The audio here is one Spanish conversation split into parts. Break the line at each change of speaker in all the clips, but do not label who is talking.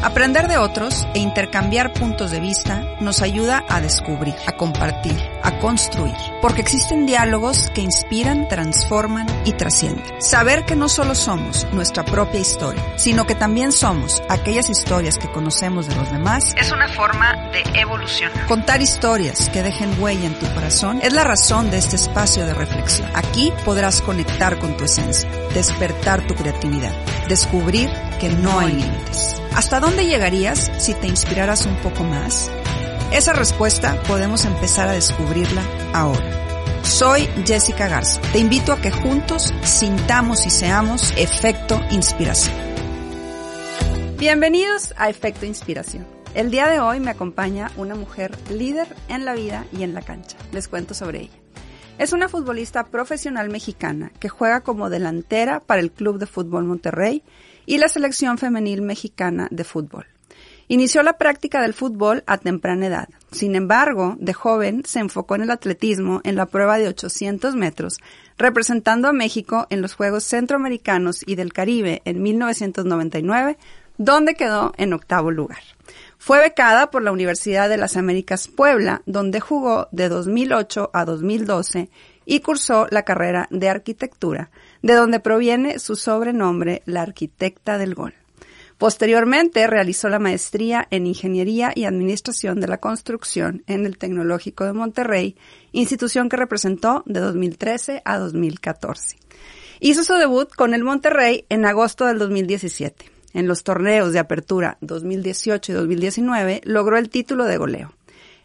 Aprender de otros e intercambiar puntos de vista nos ayuda a descubrir, a compartir, a construir, porque existen diálogos que inspiran, transforman y trascienden. Saber que no solo somos nuestra propia historia, sino que también somos aquellas historias que conocemos de los demás, es una forma de evolución. Contar historias que dejen huella en tu corazón es la razón de este espacio de reflexión. Aquí podrás conectar con tu esencia, despertar tu creatividad, descubrir que no hay límites. ¿Hasta dónde llegarías si te inspiraras un poco más? Esa respuesta podemos empezar a descubrirla ahora. Soy Jessica Garza. Te invito a que juntos sintamos y seamos efecto inspiración. Bienvenidos a Efecto Inspiración. El día de hoy me acompaña una mujer líder en la vida y en la cancha. Les cuento sobre ella. Es una futbolista profesional mexicana que juega como delantera para el Club de Fútbol Monterrey y la selección femenil mexicana de fútbol. Inició la práctica del fútbol a temprana edad. Sin embargo, de joven se enfocó en el atletismo en la prueba de 800 metros, representando a México en los Juegos Centroamericanos y del Caribe en 1999, donde quedó en octavo lugar. Fue becada por la Universidad de las Américas Puebla, donde jugó de 2008 a 2012 y cursó la carrera de arquitectura, de donde proviene su sobrenombre, la arquitecta del gol. Posteriormente realizó la maestría en Ingeniería y Administración de la Construcción en el Tecnológico de Monterrey, institución que representó de 2013 a 2014. Hizo su debut con el Monterrey en agosto del 2017. En los torneos de apertura 2018 y 2019 logró el título de goleo.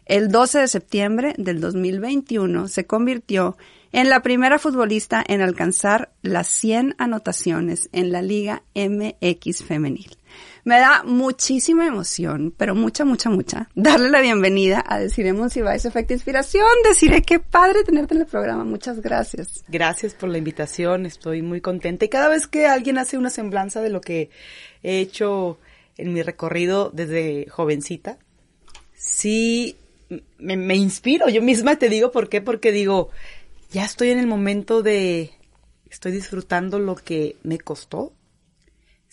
El 12 de septiembre del 2021 se convirtió en la primera futbolista en alcanzar las 100 anotaciones en la Liga MX femenil. Me da muchísima emoción, pero mucha, mucha, mucha, darle la bienvenida a Deciremos si va ese efecto inspiración. Deciré qué padre tenerte en el programa. Muchas gracias.
Gracias por la invitación. Estoy muy contenta. Y cada vez que alguien hace una semblanza de lo que he hecho en mi recorrido desde jovencita, sí me, me inspiro. Yo misma te digo por qué, porque digo, ya estoy en el momento de, estoy disfrutando lo que me costó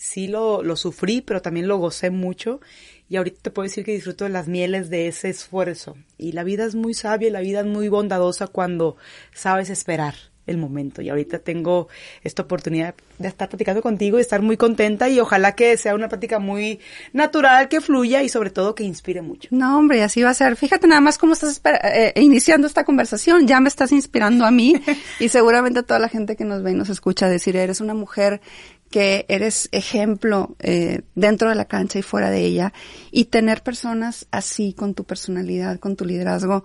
sí lo, lo sufrí, pero también lo gocé mucho. Y ahorita te puedo decir que disfruto de las mieles de ese esfuerzo. Y la vida es muy sabia y la vida es muy bondadosa cuando sabes esperar el momento. Y ahorita tengo esta oportunidad de estar platicando contigo y estar muy contenta y ojalá que sea una plática muy natural, que fluya y sobre todo que inspire mucho.
No, hombre, así va a ser. Fíjate nada más cómo estás eh, iniciando esta conversación. Ya me estás inspirando a mí y seguramente a toda la gente que nos ve y nos escucha decir, eres una mujer que eres ejemplo eh, dentro de la cancha y fuera de ella y tener personas así con tu personalidad, con tu liderazgo,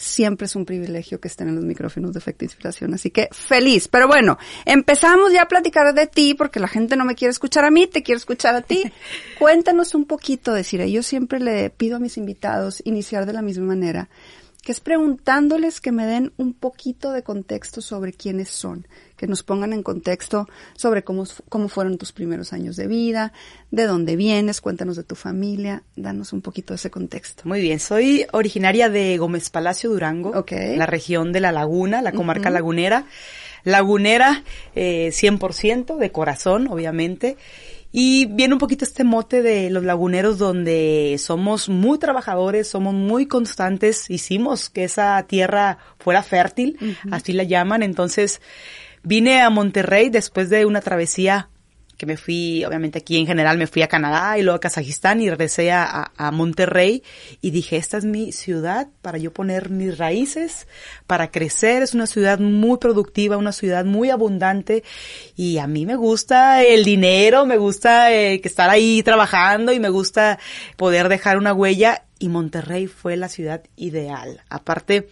siempre es un privilegio que estén en los micrófonos de efecto inspiración. Así que feliz. Pero bueno, empezamos ya a platicar de ti porque la gente no me quiere escuchar a mí, te quiero escuchar a ti. Cuéntanos un poquito, decir, yo siempre le pido a mis invitados iniciar de la misma manera que es preguntándoles que me den un poquito de contexto sobre quiénes son, que nos pongan en contexto sobre cómo, cómo fueron tus primeros años de vida, de dónde vienes, cuéntanos de tu familia, danos un poquito de ese contexto.
Muy bien, soy originaria de Gómez Palacio, Durango, la región de La Laguna, la comarca lagunera. Lagunera, eh, 100%, de corazón, obviamente. Y viene un poquito este mote de los laguneros donde somos muy trabajadores, somos muy constantes, hicimos que esa tierra fuera fértil, así la llaman. Entonces vine a Monterrey después de una travesía que me fui, obviamente aquí en general me fui a Canadá y luego a Kazajistán y regresé a, a, Monterrey y dije, esta es mi ciudad para yo poner mis raíces, para crecer, es una ciudad muy productiva, una ciudad muy abundante y a mí me gusta el dinero, me gusta eh, estar ahí trabajando y me gusta poder dejar una huella y Monterrey fue la ciudad ideal. Aparte,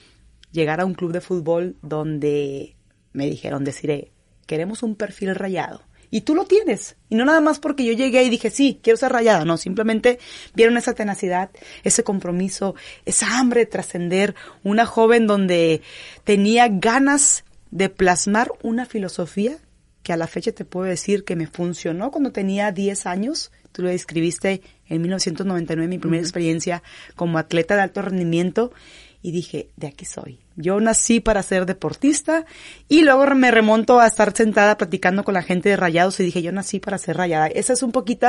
llegar a un club de fútbol donde me dijeron, deciré, queremos un perfil rayado Y tú lo tienes. Y no nada más porque yo llegué y dije, sí, quiero ser rayada. No, simplemente vieron esa tenacidad, ese compromiso, esa hambre de trascender. Una joven donde tenía ganas de plasmar una filosofía que a la fecha te puedo decir que me funcionó cuando tenía 10 años. Tú lo describiste en 1999, mi primera experiencia como atleta de alto rendimiento y dije, de aquí soy. Yo nací para ser deportista y luego me remonto a estar sentada platicando con la gente de Rayados y dije, yo nací para ser rayada. Esa es un poquito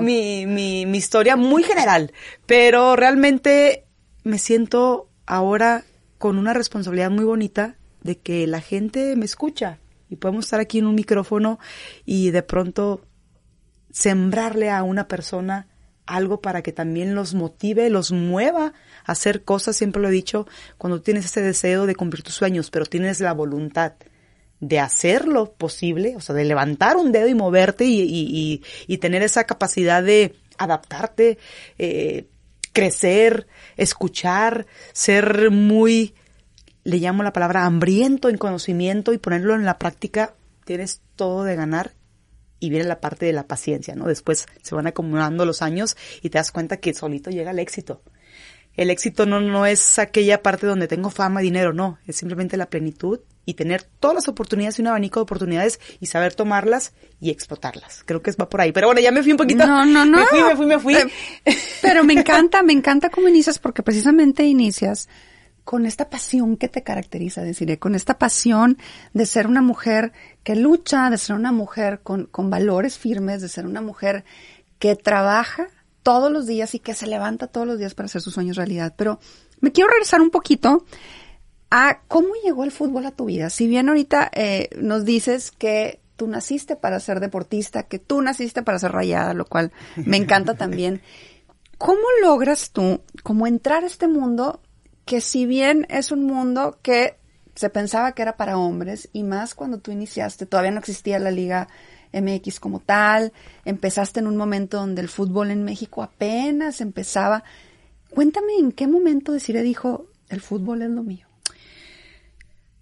mi, mi, mi historia muy general, pero realmente me siento ahora con una responsabilidad muy bonita de que la gente me escucha y podemos estar aquí en un micrófono y de pronto sembrarle a una persona algo para que también los motive, los mueva hacer cosas, siempre lo he dicho, cuando tienes ese deseo de cumplir tus sueños, pero tienes la voluntad de hacerlo posible, o sea, de levantar un dedo y moverte y, y, tener esa capacidad de adaptarte, eh, crecer, escuchar, ser muy, le llamo la palabra hambriento en conocimiento y ponerlo en la práctica, tienes todo de ganar y viene la parte de la paciencia, ¿no? Después se van acumulando los años y te das cuenta que solito llega el éxito. El éxito no, no es aquella parte donde tengo fama, dinero, no, es simplemente la plenitud y tener todas las oportunidades y un abanico de oportunidades y saber tomarlas y explotarlas. Creo que va por ahí. Pero bueno, ya me fui un poquito.
No, no, no.
Me fui, me fui, me fui.
Pero me encanta, me encanta cómo inicias porque precisamente inicias con esta pasión que te caracteriza, deciré, con esta pasión de ser una mujer que lucha, de ser una mujer con, con valores firmes, de ser una mujer que trabaja todos los días y que se levanta todos los días para hacer sus sueños realidad. Pero me quiero regresar un poquito a cómo llegó el fútbol a tu vida. Si bien ahorita eh, nos dices que tú naciste para ser deportista, que tú naciste para ser rayada, lo cual me encanta también. ¿Cómo logras tú como entrar a este mundo que si bien es un mundo que se pensaba que era para hombres y más cuando tú iniciaste, todavía no existía la Liga MX como tal, empezaste en un momento donde el fútbol en México apenas empezaba. Cuéntame en qué momento Desiree dijo, el fútbol es lo mío.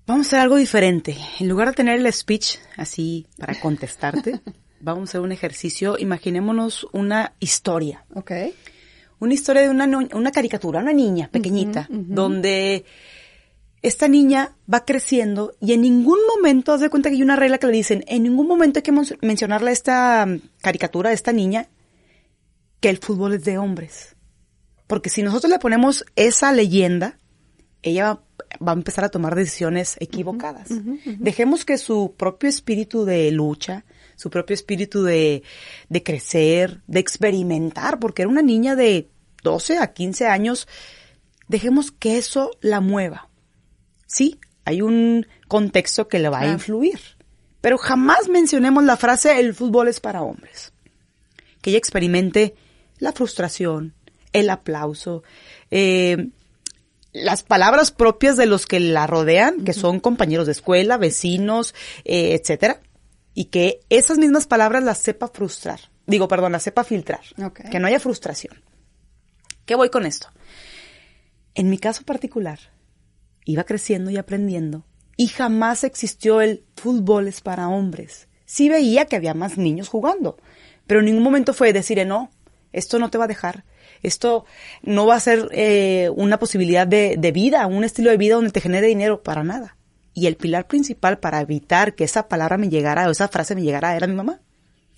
Vamos a hacer algo diferente. En lugar de tener el speech así para contestarte, vamos a hacer un ejercicio. Imaginémonos una historia.
Ok
una historia de una, una caricatura, una niña pequeñita, donde esta niña va creciendo y en ningún momento, haz de cuenta que hay una regla que le dicen, en ningún momento hay que mencionarle a esta mm, caricatura, a esta niña, que el fútbol es de hombres. Porque si nosotros le ponemos esa leyenda, ella va, a empezar a tomar decisiones equivocadas. Dejemos que su propio espíritu de lucha, su propio espíritu de, de crecer, de experimentar, porque era una niña de 12 a 15 años, dejemos que eso la mueva. Sí, hay un contexto que le va a influir, pero jamás mencionemos la frase el fútbol es para hombres. Que ella experimente la frustración, el aplauso, eh, las palabras propias de los que la rodean, que son compañeros de escuela, vecinos, eh, etcétera, y que esas mismas palabras las sepa frustrar. Digo, perdón, las sepa filtrar. Que no haya frustración. ¿Qué voy con esto? En mi caso particular, iba creciendo y aprendiendo y jamás existió el fútbol es para hombres. Sí veía que había más niños jugando, pero en ningún momento fue decir, no, esto no te va a dejar, esto no va a ser eh, una posibilidad de, de vida, un estilo de vida donde te genere dinero, para nada. Y el pilar principal para evitar que esa palabra me llegara o esa frase me llegara era mi mamá.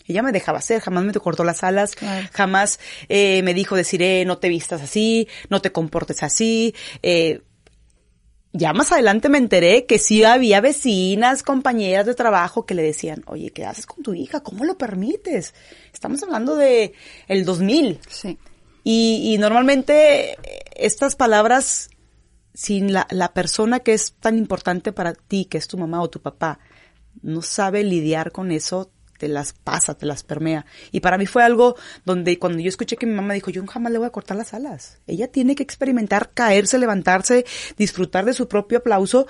Ella me dejaba hacer, jamás me cortó las alas, jamás eh, me dijo decir, eh, no te vistas así, no te comportes así. Eh, ya más adelante me enteré que sí había vecinas, compañeras de trabajo que le decían, oye, ¿qué haces con tu hija? ¿Cómo lo permites? Estamos hablando de el 2000.
Sí.
Y, y normalmente estas palabras, sin la, la persona que es tan importante para ti, que es tu mamá o tu papá, no sabe lidiar con eso, te las pasa, te las permea. Y para mí fue algo donde cuando yo escuché que mi mamá dijo, yo jamás le voy a cortar las alas. Ella tiene que experimentar, caerse, levantarse, disfrutar de su propio aplauso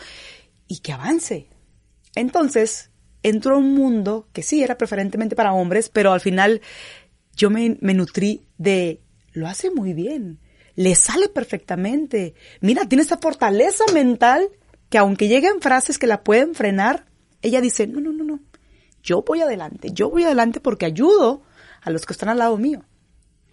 y que avance. Entonces, entró a un mundo que sí era preferentemente para hombres, pero al final yo me, me nutrí de, lo hace muy bien, le sale perfectamente. Mira, tiene esa fortaleza mental que aunque lleguen frases que la pueden frenar, ella dice, no, no, no, no, yo voy adelante, yo voy adelante porque ayudo a los que están al lado mío.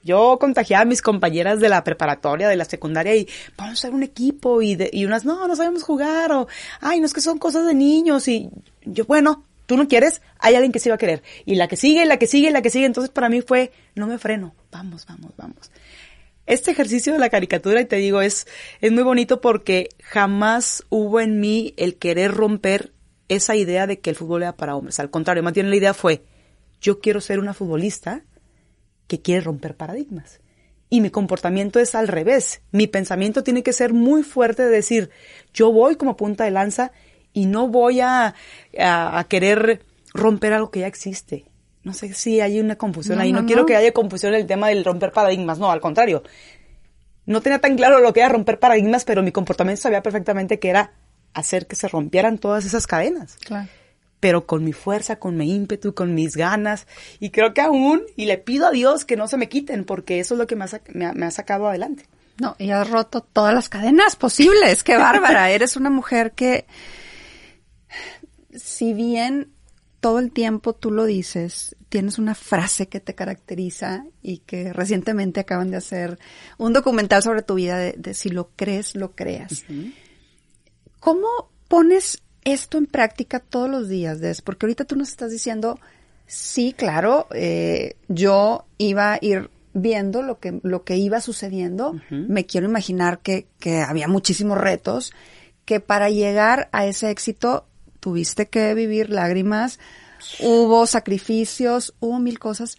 Yo contagiaba a mis compañeras de la preparatoria, de la secundaria y vamos a ser un equipo y, y unas, no, no sabemos jugar o, ay, no es que son cosas de niños y yo, bueno, tú no quieres, hay alguien que sí va a querer. Y la que sigue, la que sigue, la que sigue. Entonces para mí fue, no me freno, vamos, vamos, vamos. Este ejercicio de la caricatura, y te digo, es, es muy bonito porque jamás hubo en mí el querer romper esa idea de que el fútbol era para hombres. Al contrario, más bien la idea fue, yo quiero ser una futbolista que quiere romper paradigmas. Y mi comportamiento es al revés. Mi pensamiento tiene que ser muy fuerte de decir, yo voy como punta de lanza y no voy a, a, querer romper algo que ya existe. No sé si hay una confusión ahí. No, quiero que haya confusión en el tema del romper paradigmas. No, al contrario. No tenía tan claro lo que era romper paradigmas, pero mi comportamiento sabía perfectamente que era hacer que se rompieran todas esas cadenas. Claro pero con mi fuerza, con mi ímpetu, con mis ganas. Y creo que aún, y le pido a Dios que no se me quiten, porque eso es lo que me ha, sacado adelante.
No, y has roto todas las cadenas posibles. Qué bárbara. Eres una mujer que, si bien todo el tiempo tú lo dices, tienes una frase que te caracteriza y que recientemente acaban de hacer un documental sobre tu vida de, si lo crees, lo creas. ¿Cómo pones esto en práctica todos los días, Des? Porque ahorita tú nos estás diciendo, sí, claro, eh, yo iba a ir viendo lo que, lo que iba sucediendo. Me quiero imaginar que, que había muchísimos retos, que para llegar a ese éxito tuviste que vivir lágrimas, hubo sacrificios, hubo mil cosas.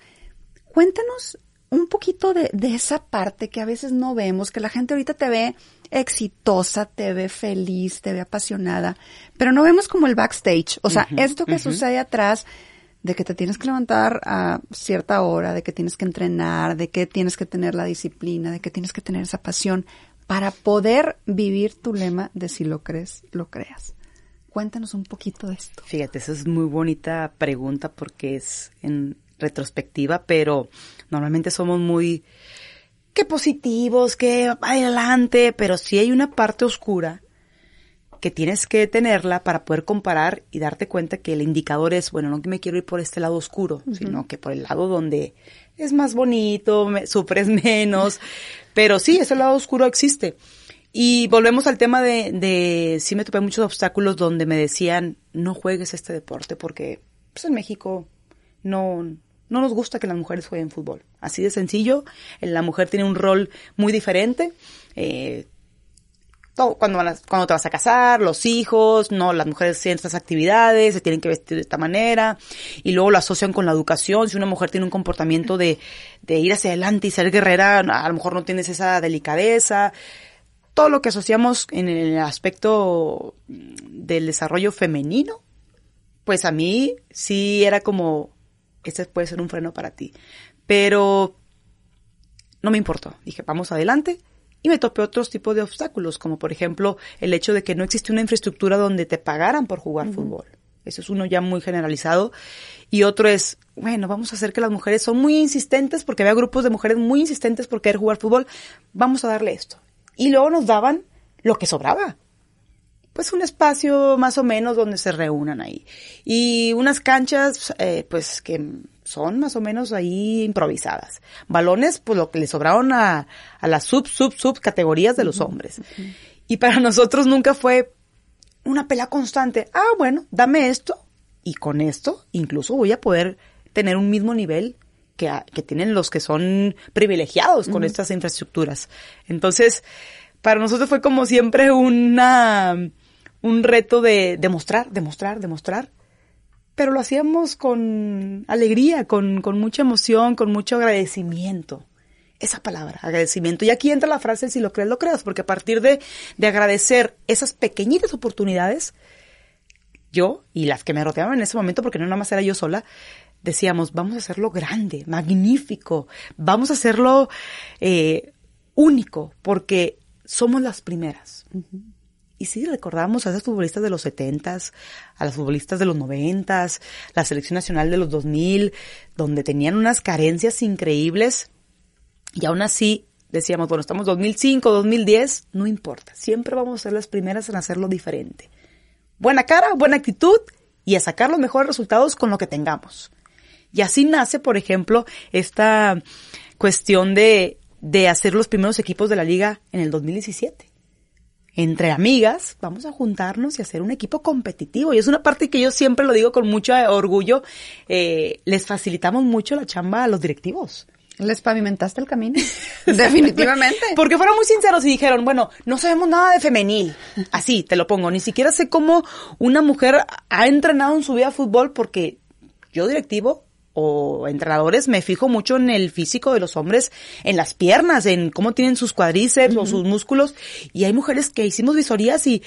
Cuéntanos un poquito de, de, esa parte que a veces no vemos, que la gente ahorita te ve exitosa, te ve feliz, te ve apasionada, pero no vemos como el backstage, o sea, esto que sucede atrás de que te tienes que levantar a cierta hora, de que tienes que entrenar, de que tienes que tener la disciplina, de que tienes que tener esa pasión para poder vivir tu lema de si lo crees, lo creas. Cuéntanos un poquito de esto.
Fíjate, esa es muy bonita pregunta porque es en retrospectiva, pero normalmente somos muy que positivos, que adelante, pero sí hay una parte oscura que tienes que tenerla para poder comparar y darte cuenta que el indicador es, bueno, no que me quiero ir por este lado oscuro, sino que por el lado donde es más bonito, me, sufres menos, pero sí, ese lado oscuro existe. Y volvemos al tema de, de, sí me topé muchos obstáculos donde me decían, no juegues este deporte porque, pues en México no, no nos gusta que las mujeres jueguen fútbol. Así de sencillo. La mujer tiene un rol muy diferente. Eh, cuando, cuando te vas a casar, los hijos, no, las mujeres tienen estas actividades, se tienen que vestir de esta manera, y luego lo asocian con la educación. Si una mujer tiene un comportamiento de, de ir hacia adelante y ser guerrera, a lo mejor no tienes esa delicadeza. Todo lo que asociamos en el aspecto del desarrollo femenino, pues a mí sí era como, este puede ser un freno para ti. Pero no me importó. Dije, vamos adelante. Y me topé otros tipos de obstáculos, como por ejemplo el hecho de que no existe una infraestructura donde te pagaran por jugar fútbol. Eso es uno ya muy generalizado. Y otro es, bueno, vamos a hacer que las mujeres son muy insistentes, porque había grupos de mujeres muy insistentes por querer jugar fútbol. Vamos a darle esto. Y luego nos daban lo que sobraba pues un espacio más o menos donde se reúnan ahí. Y unas canchas, eh, pues que son más o menos ahí improvisadas. Balones, pues lo que le sobraron a, a las sub, sub, sub categorías de los hombres. Y para nosotros nunca fue una pelea constante. Ah, bueno, dame esto y con esto incluso voy a poder tener un mismo nivel que, que tienen los que son privilegiados con estas infraestructuras. Entonces, para nosotros fue como siempre una un reto de demostrar, demostrar, demostrar. Pero lo hacíamos con alegría, con, con mucha emoción, con mucho agradecimiento. Esa palabra, agradecimiento. Y aquí entra la frase, si lo crees, lo creas, porque a partir de, de agradecer esas pequeñitas oportunidades, yo y las que me rodeaban en ese momento, porque no nada más era yo sola, decíamos, vamos a hacerlo grande, magnífico, vamos a hacerlo eh, único, porque somos las primeras. Y sí, recordamos a esos futbolistas de los setentas, a los futbolistas de los noventas, la selección nacional de los 2000, donde tenían unas carencias increíbles y aún así decíamos, bueno, estamos 2005, 2010, no importa, siempre vamos a ser las primeras en hacerlo diferente. Buena cara, buena actitud y a sacar los mejores resultados con lo que tengamos. Y así nace, por ejemplo, esta cuestión de, de hacer los primeros equipos de la liga en el 2017 entre amigas, vamos a juntarnos y hacer un equipo competitivo. Y es una parte que yo siempre lo digo con mucho orgullo, eh, les facilitamos mucho la chamba a los directivos.
¿Les pavimentaste el camino? Definitivamente.
Porque fueron muy sinceros y dijeron, bueno, no sabemos nada de femenil. Así, te lo pongo. Ni siquiera sé cómo una mujer ha entrenado en su vida fútbol porque yo directivo o entrenadores me fijo mucho en el físico de los hombres, en las piernas, en cómo tienen sus cuadríceps o sus músculos. Y hay mujeres que hicimos visorías y,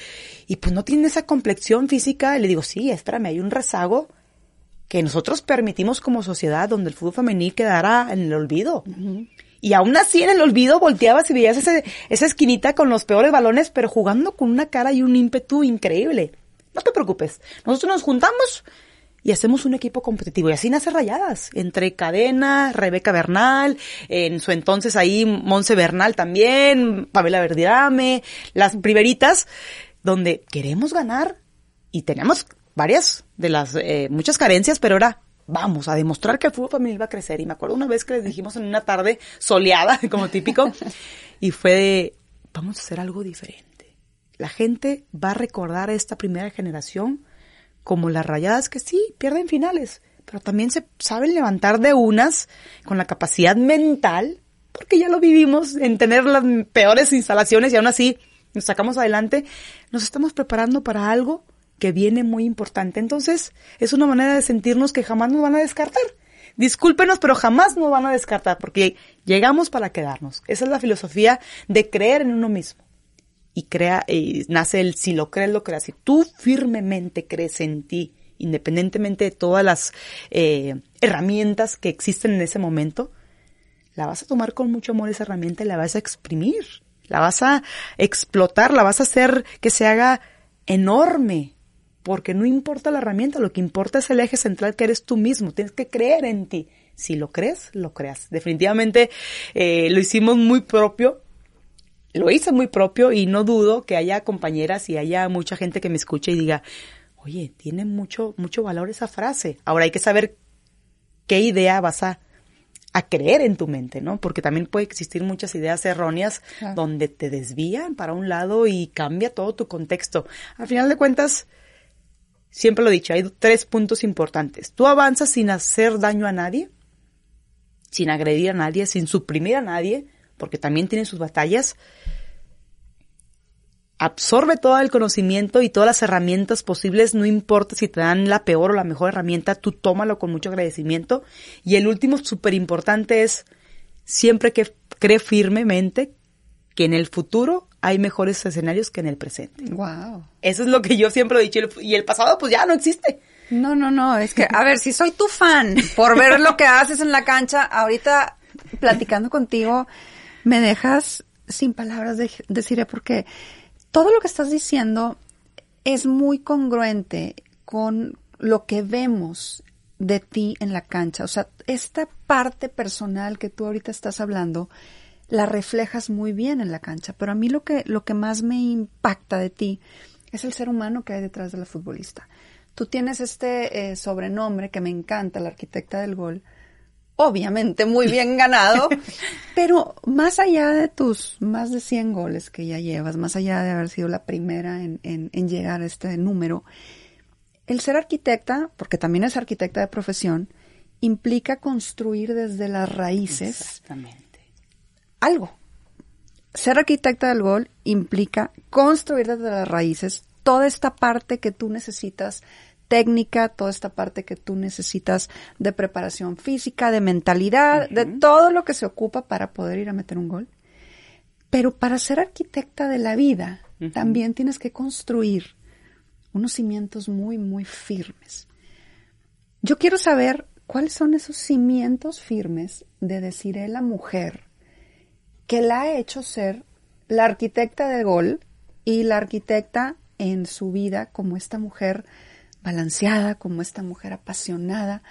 y pues no tienen esa complexión física. Y le digo, sí, espérame, hay un rezago que nosotros permitimos como sociedad donde el fútbol femenil quedara en el olvido. Y aún así en el olvido volteabas y veías ese, esa esquinita con los peores balones, pero jugando con una cara y un ímpetu increíble. No te preocupes. Nosotros nos juntamos y hacemos un equipo competitivo. Y así nace Rayadas, entre Cadena, Rebeca Bernal, en su entonces ahí Monse Bernal también, Pamela Verdirame, las primeritas, donde queremos ganar y tenemos varias de las, eh, muchas carencias, pero ahora vamos a demostrar que el fútbol femenil va a crecer. Y me acuerdo una vez que les dijimos en una tarde soleada, como típico, y fue de, vamos a hacer algo diferente. La gente va a recordar a esta primera generación como las rayadas que sí, pierden finales, pero también se saben levantar de unas con la capacidad mental, porque ya lo vivimos en tener las peores instalaciones y aún así nos sacamos adelante, nos estamos preparando para algo que viene muy importante. Entonces, es una manera de sentirnos que jamás nos van a descartar. Discúlpenos, pero jamás nos van a descartar porque llegamos para quedarnos. Esa es la filosofía de creer en uno mismo y crea, y nace el si lo crees, lo creas. Si tú firmemente crees en ti, independientemente de todas las eh, herramientas que existen en ese momento, la vas a tomar con mucho amor esa herramienta y la vas a exprimir, la vas a explotar, la vas a hacer que se haga enorme, porque no importa la herramienta, lo que importa es el eje central que eres tú mismo, tienes que creer en ti. Si lo crees, lo creas. Definitivamente eh, lo hicimos muy propio lo hice muy propio y no dudo que haya compañeras y haya mucha gente que me escuche y diga, oye, tiene mucho, mucho valor esa frase. Ahora hay que saber qué idea vas a, a creer en tu mente, ¿no? Porque también puede existir muchas ideas erróneas donde te desvían para un lado y cambia todo tu contexto. Al final de cuentas, siempre lo he dicho, hay tres puntos importantes. Tú avanzas sin hacer daño a nadie, sin agredir a nadie, sin suprimir a nadie, porque también tiene sus batallas, absorbe todo el conocimiento y todas las herramientas posibles, no importa si te dan la peor o la mejor herramienta, tú tómalo con mucho agradecimiento. Y el último súper importante es siempre que cree firmemente que en el futuro hay mejores escenarios que en el presente.
Wow.
Eso es lo que yo siempre he dicho. Y el pasado pues ya no existe.
No, no, no, es que, a ver, si soy tu fan por ver lo que haces en la cancha, ahorita platicando contigo, me dejas sin palabras de deciré porque todo lo que estás diciendo es muy congruente con lo que vemos de ti en la cancha. O sea, esta parte personal que tú ahorita estás hablando, la reflejas muy bien en la cancha. Pero a mí lo que, lo que más me impacta de ti es el ser humano que hay detrás de la futbolista. Tú tienes este eh, sobrenombre que me encanta, la arquitecta del gol, obviamente muy bien ganado, pero más allá de tus más de 100 goles que ya llevas, más allá de haber sido la primera en, en, llegar a este número, el ser arquitecta, porque también es arquitecta de profesión, implica construir desde las raíces
Exactamente.
algo. Ser arquitecta del gol implica construir desde las raíces toda esta parte que tú necesitas técnica, toda esta parte que tú necesitas de preparación física, de mentalidad, de todo lo que se ocupa para poder ir a meter un gol. Pero para ser arquitecta de la vida, también tienes que construir unos cimientos muy, muy firmes. Yo quiero saber cuáles son esos cimientos firmes de decir la mujer que la ha hecho ser la arquitecta del gol y la arquitecta en su vida como esta mujer balanceada, como esta mujer apasionada.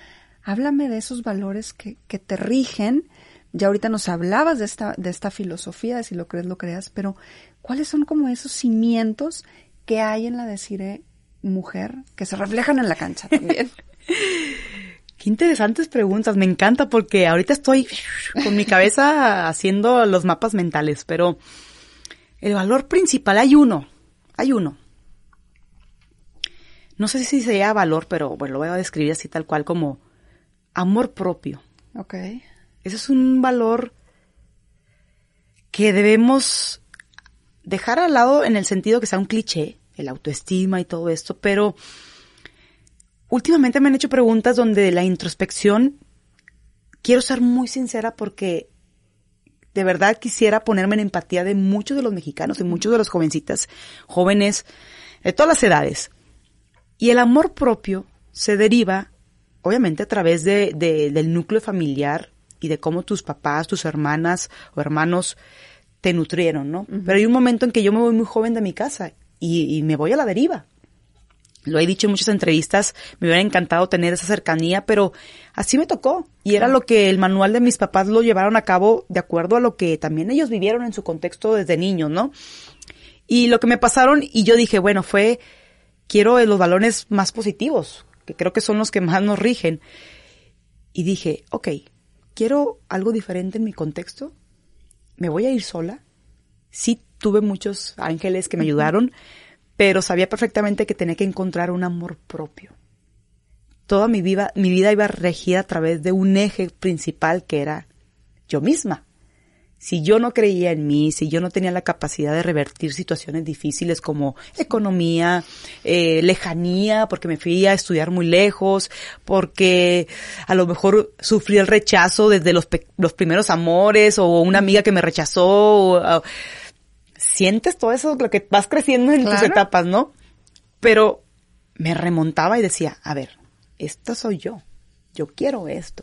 Háblame de esos valores que, que te rigen. Ya ahorita nos hablabas de esta, de esta filosofía, de si lo crees, lo creas, pero ¿cuáles son como esos cimientos que hay en la Desire mujer que se reflejan en la cancha también?
Qué interesantes preguntas, me encanta porque ahorita estoy con mi cabeza haciendo los mapas mentales, pero el valor principal hay uno, hay uno. No sé si sea valor, pero bueno, lo voy a describir así tal cual como amor propio.
Ok.
Ese es un valor que debemos dejar al lado en el sentido que sea un cliché, el autoestima y todo esto, pero últimamente me han hecho preguntas donde la introspección, quiero ser muy sincera porque de verdad quisiera ponerme en empatía de muchos de los mexicanos, de muchos de los jovencitas, jóvenes, de todas las edades. Y el amor propio se deriva, obviamente, a través de, del núcleo familiar y de cómo tus papás, tus hermanas o hermanos te nutrieron, ¿no? Pero hay un momento en que yo me voy muy joven de mi casa y, me voy a la deriva. Lo he dicho en muchas entrevistas, me hubiera encantado tener esa cercanía, pero así me tocó. Y era lo que el manual de mis papás lo llevaron a cabo de acuerdo a lo que también ellos vivieron en su contexto desde niños, ¿no? Y lo que me pasaron, y yo dije, bueno, fue, quiero los valores más positivos, que creo que son los que más nos rigen. Y dije, ok, quiero algo diferente en mi contexto, me voy a ir sola. Sí tuve muchos ángeles que me ayudaron, pero sabía perfectamente que tenía que encontrar un amor propio. Toda mi vida, mi vida iba regida a través de un eje principal que era yo misma. Si yo no creía en mí, si yo no tenía la capacidad de revertir situaciones difíciles como economía, eh, lejanía, porque me fui a estudiar muy lejos, porque a lo mejor sufrí el rechazo desde los, los primeros amores o una amiga que me rechazó, sientes todo eso, lo que vas creciendo en tus etapas, ¿no? Pero me remontaba y decía, a ver, esto soy yo, yo quiero esto.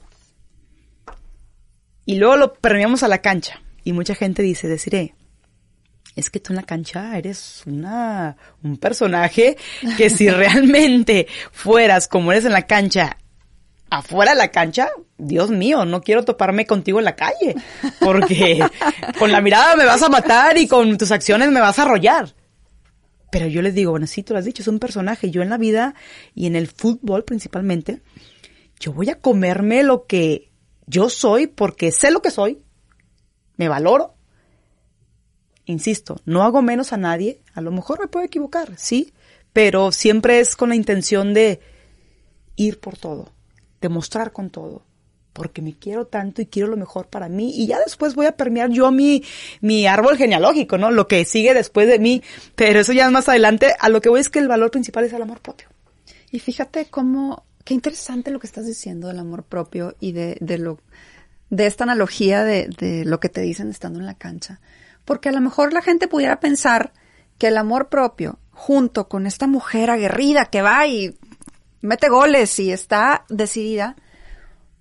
Y luego lo permeamos a la cancha. Y mucha gente dice, deciré, es que tú en la cancha eres una, un personaje que si realmente fueras como eres en la cancha, afuera de la cancha, Dios mío, no quiero toparme contigo en la calle, porque con la mirada me vas a matar y con tus acciones me vas a arrollar. Pero yo les digo, bueno, sí, tú lo has dicho, es un personaje. Yo en la vida y en el fútbol principalmente, yo voy a comerme lo que yo soy porque sé lo que soy, me valoro. Insisto, no hago menos a nadie, a lo mejor me puedo equivocar, sí, pero siempre es con la intención de ir por todo, demostrar con todo, porque me quiero tanto y quiero lo mejor para mí y ya después voy a permear yo mi, mi árbol genealógico, ¿no? Lo que sigue después de mí, pero eso ya es más adelante, a lo que voy es que el valor principal es el amor propio.
Y fíjate cómo, qué interesante lo que estás diciendo del amor propio y de, de lo de esta analogía de, de lo que te dicen estando en la cancha. Porque a lo mejor la gente pudiera pensar que el amor propio, junto con esta mujer aguerrida que va y mete goles y está decidida,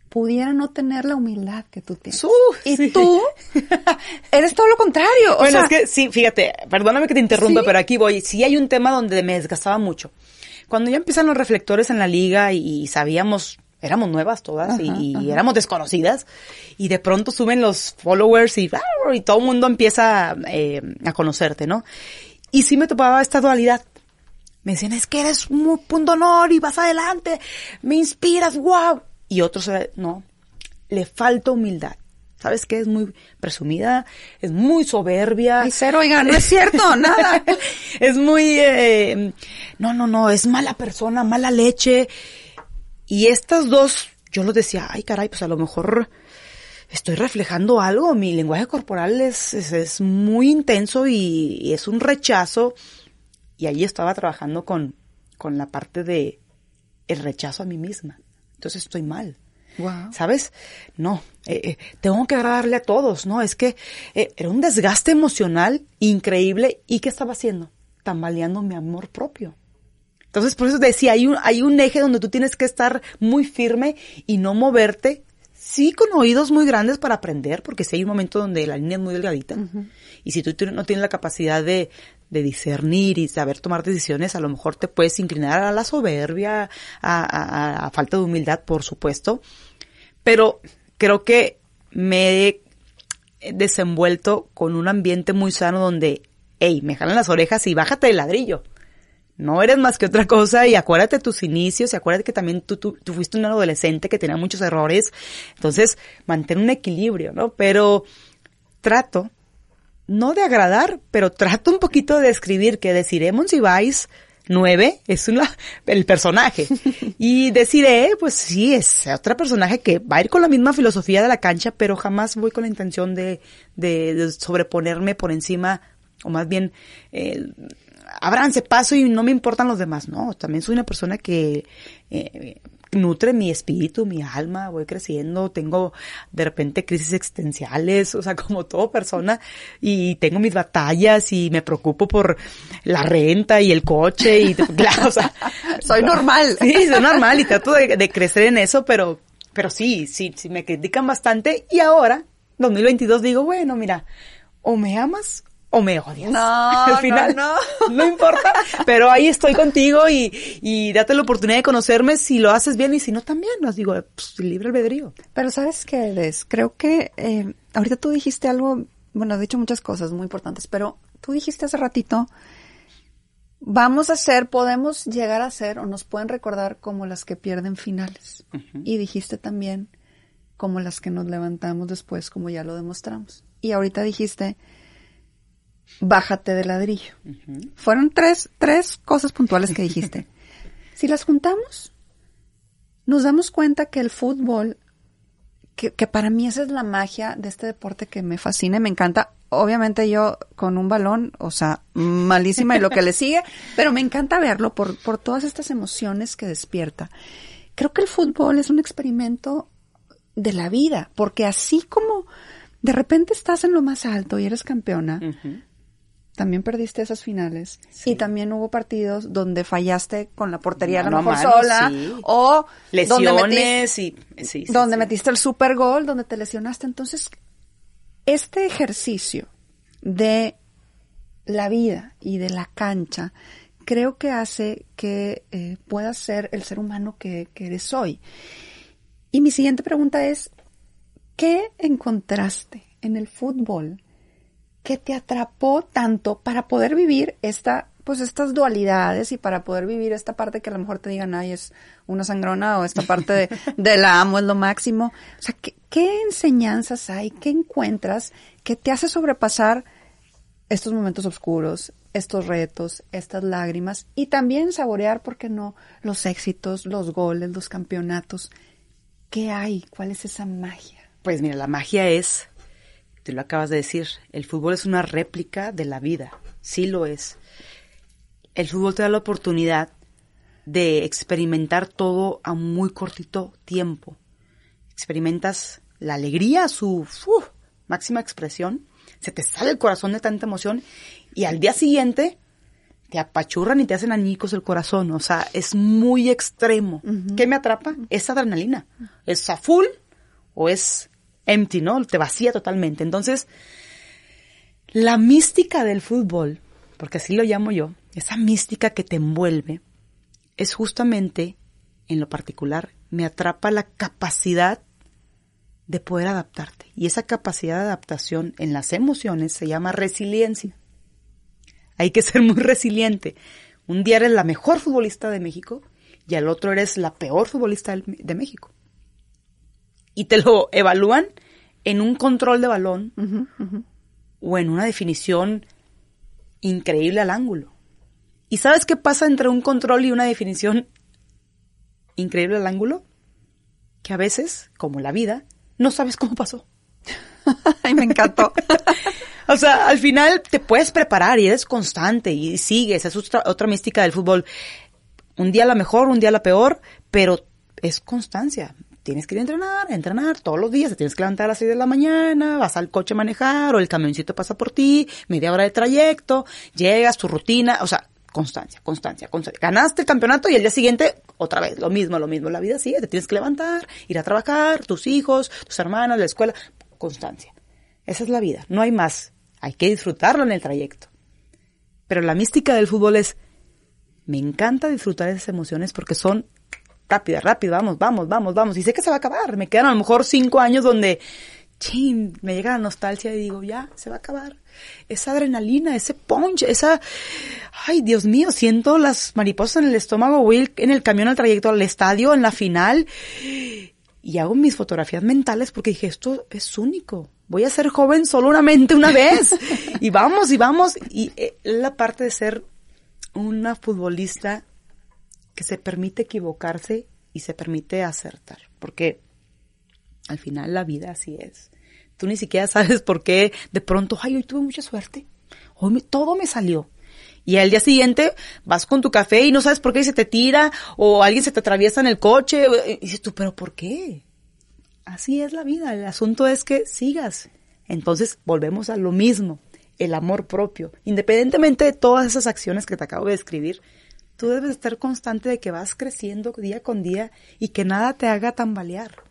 pudiera no tener la humildad que tú tienes. y tú eres todo lo contrario.
bueno, es que sí, fíjate, perdóname que te interrumpa, pero aquí voy. Sí hay un tema donde me desgastaba mucho. Cuando ya empiezan los reflectores en la liga y sabíamos éramos nuevas todas y, éramos desconocidas y de pronto suben los followers y, y todo el mundo empieza eh, a conocerte, ¿no? Y sí me topaba esta dualidad. Me decían, es que eres un punto honor y vas adelante, me inspiras, wow. Y otros, eh, no, le falta humildad. ¿Sabes qué? Es muy presumida, es muy soberbia.
Ay, cero, oiga, no es cierto, nada.
es muy, eh, no, no, no, es mala persona, mala leche. Y estas dos, yo lo decía, ay caray, pues a lo mejor estoy reflejando algo, mi lenguaje corporal es, es, muy intenso y, es un rechazo. Y ahí estaba trabajando con, con la parte de el rechazo a mí misma. Entonces estoy mal. ¿Sabes? No, eh, eh, tengo que agradarle a todos, ¿no? Es que eh, era un desgaste emocional increíble. ¿Y qué estaba haciendo? Tambaleando mi amor propio. Entonces, por eso decía, hay un, hay un eje donde tú tienes que estar muy firme y no moverte, sí con oídos muy grandes para aprender, porque si hay un momento donde la línea es muy delgadita, y si tú no tienes la capacidad de, de discernir y saber tomar decisiones, a lo mejor te puedes inclinar a la soberbia, a, a, falta de humildad, por supuesto, pero creo que me he desenvuelto con un ambiente muy sano donde, hey, me jalan las orejas y bájate del ladrillo No eres más que otra cosa y acuérdate de tus inicios y acuérdate que también tú, tú, tú, fuiste un adolescente que tenía muchos errores. Entonces, mantén un equilibrio, ¿no? Pero trato, no de agradar, pero trato un poquito de describir que deciremos si vais nueve es una, el personaje. Y deciré, pues sí, es otro personaje que va a ir con la misma filosofía de la cancha, pero jamás voy con la intención de, de, sobreponerme por encima, o más bien, eh, abranse paso y no me importan los demás. No, también soy una persona que eh, nutre mi espíritu, mi alma, voy creciendo, tengo de repente crisis existenciales, o sea, como toda persona, y tengo mis batallas y me preocupo por la renta y el coche y, claro, o sea.
soy normal.
Sí, soy normal y trato de, de crecer en eso, pero, pero sí, sí, sí me critican bastante y ahora, 2022 digo, bueno, mira, o me amas o me odias.
No, Al final, no,
no. importa, pero ahí estoy contigo y, y date la oportunidad de conocerme si lo haces bien y si no también. Nos digo, pues, libre albedrío.
Pero ¿sabes qué, Des? Creo que eh, ahorita tú dijiste algo, bueno, he dicho muchas cosas muy importantes, pero tú dijiste hace ratito, vamos a ser, podemos llegar a ser o nos pueden recordar como las que pierden finales. Y dijiste también como las que nos levantamos después, como ya lo demostramos. Y ahorita dijiste bájate de ladrillo. Fueron tres, tres cosas puntuales que dijiste. si las juntamos, nos damos cuenta que el fútbol, que, que, para mí esa es la magia de este deporte que me fascina y me encanta. Obviamente yo con un balón, o sea, malísima y lo que le sigue, pero me encanta verlo por, por todas estas emociones que despierta. Creo que el fútbol es un experimento de la vida, porque así como de repente estás en lo más alto y eres campeona, también perdiste esas finales y también hubo partidos donde fallaste con la portería a lo mejor sola o
lesiones donde metiste,
y donde metiste el super gol, donde te lesionaste. Entonces, este ejercicio de la vida y de la cancha creo que hace que eh, puedas ser el ser humano que, que eres hoy. Y mi siguiente pregunta es, ¿qué encontraste en el fútbol que te atrapó tanto para poder vivir esta, pues estas dualidades y para poder vivir esta parte que a lo mejor te digan, ay, es una sangrona o esta parte de, la amo es lo máximo. O sea, ¿qué, ¿qué enseñanzas hay? ¿Qué encuentras que te hace sobrepasar estos momentos oscuros, estos retos, estas lágrimas y también saborear, ¿por qué no?, los éxitos, los goles, los campeonatos. ¿Qué hay? ¿Cuál es esa magia?
Pues mira, la magia es te lo acabas de decir, el fútbol es una réplica de la vida, sí lo es. El fútbol te da la oportunidad de experimentar todo a muy cortito tiempo. Experimentas la alegría, su máxima expresión, se te sale el corazón de tanta emoción y al día siguiente te apachurran y te hacen añicos el corazón. O sea, es muy extremo. ¿Qué me atrapa? Es adrenalina. ¿Es a full o es empty, ¿no? Te vacía totalmente. Entonces, la mística del fútbol, porque así lo llamo yo, esa mística que te envuelve, es justamente, en lo particular, me atrapa la capacidad de poder adaptarte. Y esa capacidad de adaptación en las emociones se llama resiliencia. Hay que ser muy resiliente. Un día eres la mejor futbolista de México y al otro eres la peor futbolista de México y te lo evalúan en un control de balón o en una definición increíble al ángulo. ¿Y sabes qué pasa entre un control y una definición increíble al ángulo? Que a veces, como la vida, no sabes cómo pasó.
Ay, me encantó.
o sea, al final te puedes preparar y eres constante y sigues. Es otra, otra mística del fútbol. Un día la mejor, un día la peor, pero es constancia tienes que ir a entrenar, entrenar todos los días, te tienes que levantar a las 6 de la mañana, vas al coche a manejar o el camioncito pasa por ti, media hora de trayecto, llegas, tu rutina, o sea, constancia, constancia, constancia. Ganaste el campeonato y el día siguiente otra vez, lo mismo, lo mismo, la vida sigue, te tienes que levantar, ir a trabajar, tus hijos, tus hermanas, la escuela, constancia. Esa es la vida, no hay más. Hay que disfrutarlo en el trayecto. Pero la mística del fútbol es, me encanta disfrutar esas emociones porque son rápida, rápido, vamos, vamos, vamos, vamos. Y sé que se va a acabar. Me quedan a lo mejor cinco años donde chin, me llega la nostalgia y digo, ya, se va a acabar. Esa adrenalina, ese punch, esa, ay, Dios mío, siento las mariposas en el estómago, voy en el camión al trayecto al estadio, en la final, y hago mis fotografías mentales porque dije, esto es único. Voy a ser joven solamente una vez. y vamos, y vamos. Y eh, la parte de ser una futbolista que se permite equivocarse y se permite acertar. Porque al final la vida así es. Tú ni siquiera sabes por qué de pronto, ay, hoy tuve mucha suerte. Hoy todo me salió. Y al día siguiente vas con tu café y no sabes por qué se te tira o alguien se te atraviesa en el coche y dices tú, pero ¿por qué? Así es la vida. El asunto es que sigas. Entonces volvemos a lo mismo, el amor propio. Independientemente de todas esas acciones que te acabo de describir, tú debes estar constante de que vas creciendo día con día y que nada te haga tambalear.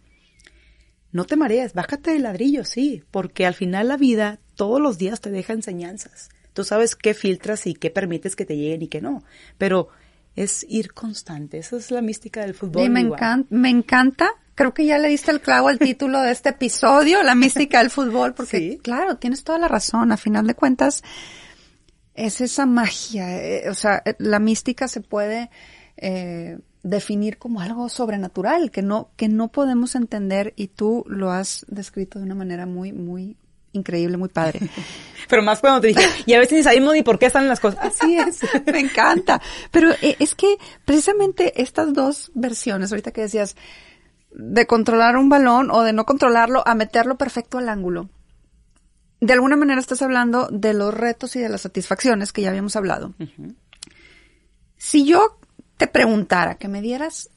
No te marees, bájate de ladrillo, sí, porque al final la vida todos los días te deja enseñanzas. Tú sabes qué filtras y qué permites que te lleguen y qué no, pero es ir constante, esa es la mística del fútbol.
Y me, encanta, me encanta, creo que ya le diste el clavo al título de este episodio, la mística del fútbol, porque claro, tienes toda la razón, a final de cuentas es esa magia, eh, o sea, la mística se puede... Eh, definir como algo sobrenatural que no que no podemos entender y tú lo has descrito de una manera muy muy increíble, muy padre.
Pero más cuando te dije, y a veces ni sabemos ni por qué están las cosas.
Así es, me encanta. Pero eh, es que precisamente estas dos versiones, ahorita que decías, de controlar un balón o de no controlarlo, a meterlo perfecto al ángulo. De alguna manera estás hablando de los retos y de las satisfacciones que ya habíamos hablado. Si yo te preguntara, que me dieras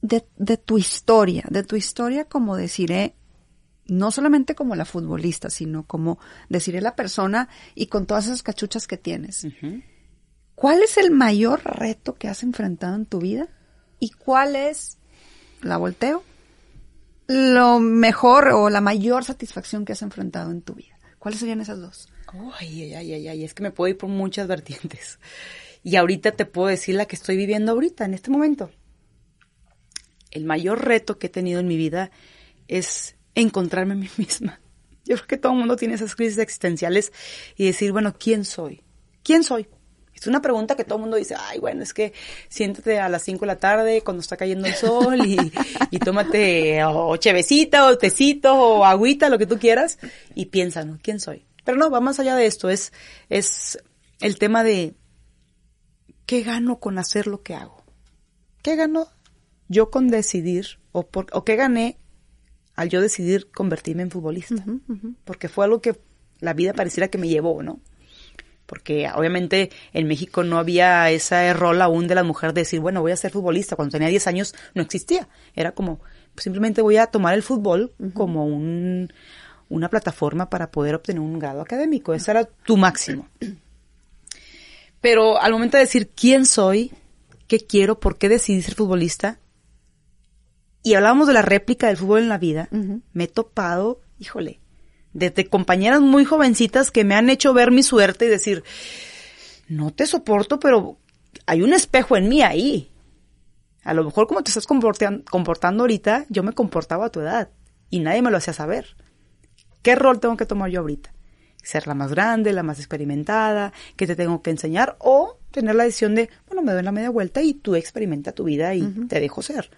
de, tu historia, de tu historia como deciré, no solamente como la futbolista, sino como deciré la persona y con todas esas cachuchas que tienes. ¿Cuál es el mayor reto que has enfrentado en tu vida? ¿Y cuál es, la volteo, lo mejor o la mayor satisfacción que has enfrentado en tu vida? ¿Cuáles serían esas dos?
Ay, ay, ay, ay, es que me puedo ir por muchas vertientes. Y ahorita te puedo decir la que estoy viviendo ahorita, en este momento. El mayor reto que he tenido en mi vida es encontrarme a mí misma. Yo creo que todo el mundo tiene esas crisis existenciales y decir, bueno, ¿quién soy? ¿Quién soy? Es una pregunta que todo el mundo dice, ay, bueno, es que siéntate a las 5 de la tarde cuando está cayendo el sol y, y tómate o chevecita o tecito o agüita, lo que tú quieras, y piensa, ¿no? ¿Quién soy? Pero no, va más allá de esto, es, es el tema de ¿qué gano con hacer lo que hago? ¿Qué gano yo con decidir o, por, o qué gané al yo decidir convertirme en futbolista? Porque fue algo que la vida pareciera que me llevó, ¿no? Porque obviamente en México no había ese rol aún de la mujer de decir, bueno, voy a ser futbolista. Cuando tenía 10 años no existía. Era como, simplemente voy a tomar el fútbol como un, una plataforma para poder obtener un grado académico. Ese era tu máximo. Pero al momento de decir quién soy, qué quiero, por qué decidí ser futbolista, y hablábamos de la réplica del fútbol en la vida, me he topado, híjole, desde compañeras muy jovencitas que me han hecho ver mi suerte y decir, no te soporto, pero hay un espejo en mí ahí. A lo mejor como te estás comportando ahorita, yo me comportaba a tu edad y nadie me lo hacía saber. ¿Qué rol tengo que tomar yo ahorita? ser la más grande, la más experimentada, que te tengo que enseñar, o tener la decisión de, bueno, me doy la media vuelta y tú experimenta tu vida y te dejo ser.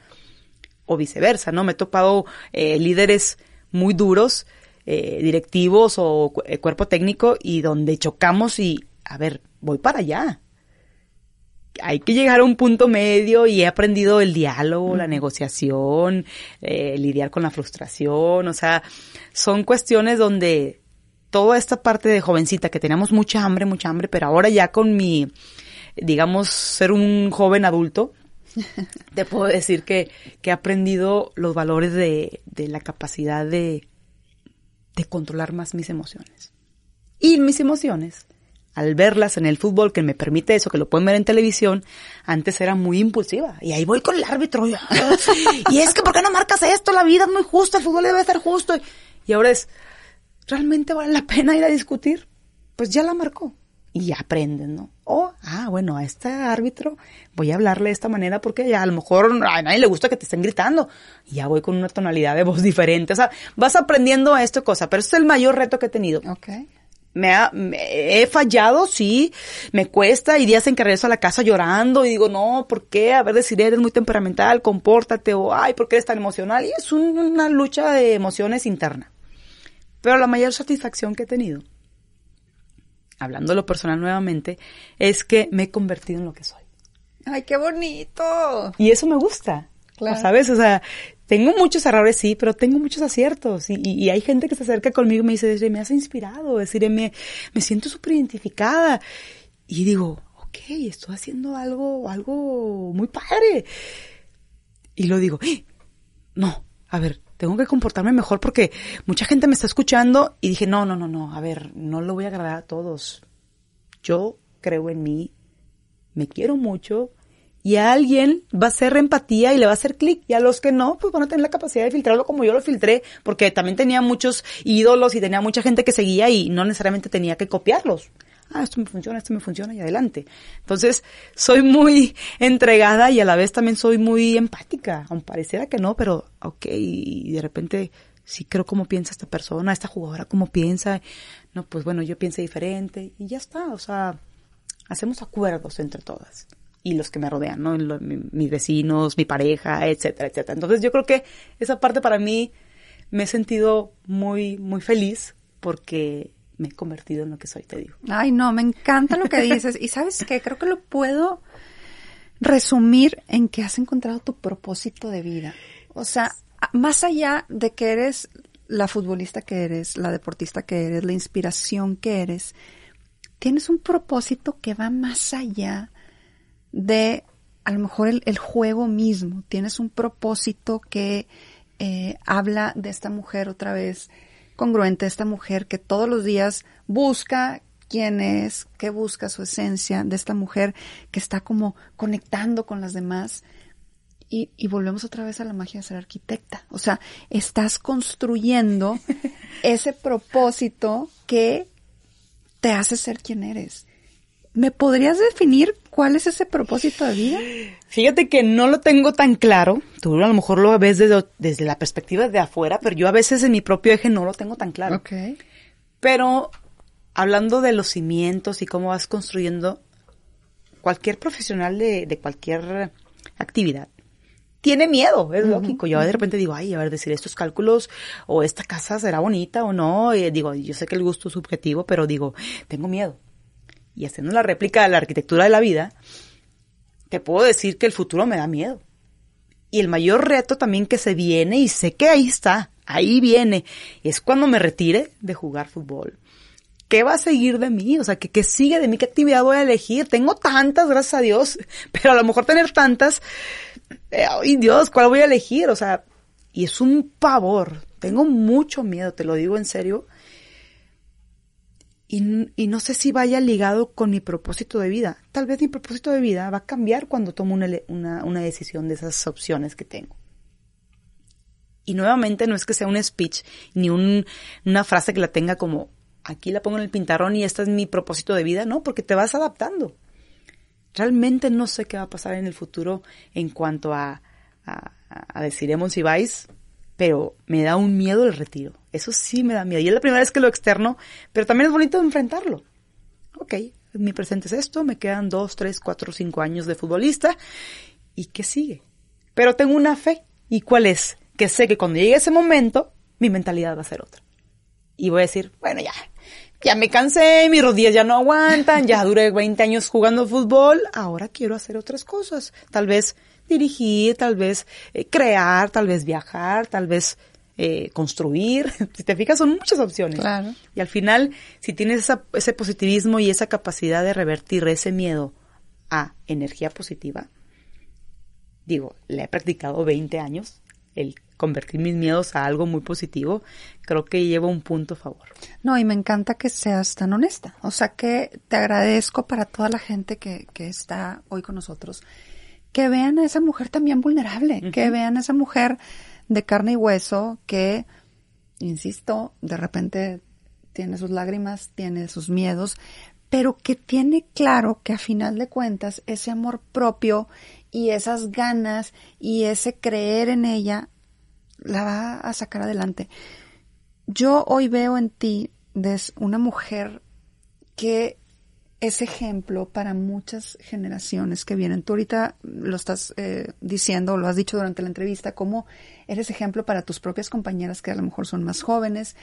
O viceversa, ¿no? Me he topado eh, líderes muy duros, eh, directivos o eh, cuerpo técnico, y donde chocamos y, a ver, voy para allá. Hay que llegar a un punto medio y he aprendido el diálogo, la negociación, lidiar con la frustración, o sea, son cuestiones donde toda esta parte de jovencita que teníamos mucha hambre, mucha hambre, pero ahora ya con mi, digamos, ser un joven adulto, te puedo decir que, que he aprendido los valores de, de la capacidad de, de controlar más mis emociones. Y mis emociones, al verlas en el fútbol, que me permite eso, que lo pueden ver en televisión, antes era muy impulsiva. Y ahí voy con el árbitro. Y, es que, ¿por qué no marcas esto? La vida es muy justa, el fútbol debe ser justo. Y ahora es, ¿realmente vale la pena ir a discutir? Pues ya la marcó. Y aprenden, ¿no? O, ah, bueno, a este árbitro voy a hablarle de esta manera porque ya a lo mejor a nadie le gusta que te estén gritando. Y ya voy con una tonalidad de voz diferente. O sea, vas aprendiendo a esto cosa, pero este es el mayor reto que he tenido.
Ok.
Me, ha, he fallado, sí, me cuesta y días en que regreso a la casa llorando y digo, no, ¿por qué? A ver, decir, eres muy temperamental, compórtate o, ay, ¿por qué eres tan emocional? Y es una lucha de emociones interna. Pero la mayor satisfacción que he tenido hablando de lo personal nuevamente, es que me he convertido en lo que soy.
¡Ay, qué bonito!
Y eso me gusta. Claro. ¿Sabes? O sea, tengo muchos errores, sí, pero tengo muchos aciertos. Y, y, hay gente que se acerca conmigo y me dice, me has inspirado, decir, me, me siento súper identificada. Y digo, ok, estoy haciendo algo, algo muy padre. Y lo digo, ¡Eh! no, a ver, tengo que comportarme mejor porque mucha gente me está escuchando y dije, no, no, no, no, a ver, no lo voy a agradar a todos. Yo creo en mí, me quiero mucho y a alguien va a hacer empatía y le va a hacer clic y a los que no, pues van a tener la capacidad de filtrarlo como yo lo filtré porque también tenía muchos ídolos y tenía mucha gente que seguía y no necesariamente tenía que copiarlos ah, esto me funciona, esto me funciona y adelante. Entonces, soy muy entregada y a la vez también soy muy empática, aun pareciera que no, pero ok, y de repente sí creo cómo piensa esta persona, esta jugadora cómo piensa, no, pues bueno, yo pienso diferente y ya está, o sea, hacemos acuerdos entre todas y los que me rodean, ¿no? mis vecinos, mi pareja, etcétera, etcétera. Entonces yo creo que esa parte para mí me he sentido muy, muy feliz porque me he convertido en lo que soy, te digo.
Ay, no, me encanta lo que dices. y sabes qué, creo que lo puedo resumir en que has encontrado tu propósito de vida. O sea, más allá de que eres la futbolista que eres, la deportista que eres, la inspiración que eres, tienes un propósito que va más allá de a lo mejor el, juego mismo. Tienes un propósito que eh, habla de esta mujer otra vez congruente esta mujer que todos los días busca quién es, qué busca su esencia, de esta mujer que está como conectando con las demás. Y, y, volvemos otra vez a la magia de ser arquitecta. O sea, estás construyendo ese propósito que te hace ser quien eres. ¿Me podrías definir cuál es ese propósito de vida?
Fíjate que no lo tengo tan claro. Tú a lo mejor lo ves desde, desde la perspectiva de afuera, pero yo a veces en mi propio eje no lo tengo tan claro. Pero hablando de los cimientos y cómo vas construyendo, cualquier profesional de, de cualquier actividad tiene miedo, es lógico. Yo de repente digo, ay, a ver, decir estos cálculos o esta casa será bonita o no. Y digo, yo sé que el gusto es subjetivo, pero digo, tengo miedo y haciendo la réplica de la arquitectura de la vida, te puedo decir que el futuro me da miedo. Y el mayor reto también que se viene, y sé que ahí está, ahí viene, es cuando me retire de jugar fútbol. ¿Qué va a seguir de mí? O sea, ¿qué, sigue de mí? ¿Qué actividad voy a elegir? Tengo tantas, gracias a Dios, pero a lo mejor tener tantas, eh, ay Dios, ¿cuál voy a elegir? O sea, y es un pavor. Tengo mucho miedo, te lo digo en serio y, no sé si vaya ligado con mi propósito de vida. Tal vez mi propósito de vida va a cambiar cuando tomo una, una, decisión de esas opciones que tengo. Y nuevamente no es que sea un speech ni una frase que la tenga como aquí la pongo en el pintarrón y este es mi propósito de vida, no, porque te vas adaptando. Realmente no sé qué va a pasar en el futuro en cuanto a, a, a deciremos si vais, pero me da un miedo el retiro. Eso sí me da miedo. Y es la primera vez que lo externo, pero también es bonito enfrentarlo. Ok, mi presente es esto, me quedan dos, tres, cuatro, cinco años de futbolista. ¿Y qué sigue? Pero tengo una fe. ¿Y cuál es? Que sé que cuando llegue ese momento, mi mentalidad va a ser otra. Y voy a decir, bueno, ya, ya me cansé, mis rodillas ya no aguantan, ya duré 20 años jugando fútbol, ahora quiero hacer otras cosas. Tal vez dirigir, tal vez eh, crear, tal vez viajar, tal vez eh, construir. Si te fijas, son muchas opciones.
Claro.
Y al final, si tienes ese positivismo y esa capacidad de revertir ese miedo a energía positiva, digo, le he practicado 20 años, el convertir mis miedos a algo muy positivo, creo que lleva un punto a favor.
No, y me encanta que seas tan honesta. O sea que te agradezco para toda la gente que, que está hoy con nosotros que vean a esa mujer también vulnerable, que vean a esa mujer de carne y hueso que, insisto, de repente tiene sus lágrimas, tiene sus miedos, pero que tiene claro que a final de cuentas ese amor propio y esas ganas y ese creer en ella la va a sacar adelante. Yo hoy veo en ti una mujer que es ejemplo para muchas generaciones que vienen. Tú ahorita lo estás eh, diciendo, lo has dicho durante la entrevista, cómo eres ejemplo para tus propias compañeras que a lo mejor son más jóvenes.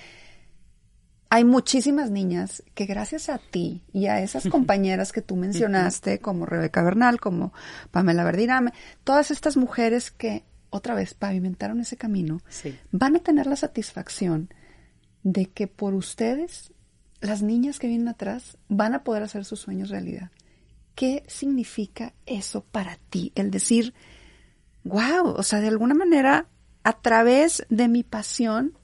Hay muchísimas niñas que gracias a ti y a esas compañeras que tú mencionaste, como Rebeca Bernal, como Pamela Verdirame, todas estas mujeres que otra vez pavimentaron ese camino, van a tener la satisfacción de que por ustedes las niñas que vienen atrás van a poder hacer sus sueños realidad. ¿Qué significa eso para ti? El decir, wow, o sea, de alguna manera, a través de mi pasión,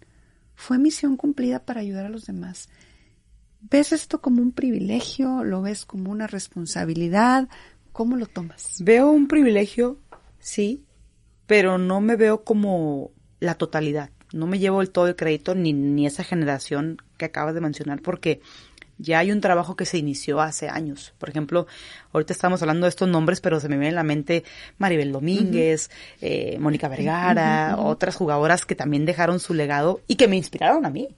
fue misión cumplida para ayudar a los demás. ¿Ves esto como un privilegio? ¿Lo ves como una responsabilidad? ¿Cómo lo tomas?
Veo un privilegio, sí, pero no me veo como la totalidad no me llevo el todo el crédito ni, ni esa generación que acabas de mencionar porque ya hay un trabajo que se inició hace años. Por ejemplo, ahorita estamos hablando de estos nombres, pero se me viene en la mente Maribel Domínguez, eh, Mónica Vergara, otras jugadoras que también dejaron su legado y que me inspiraron a mí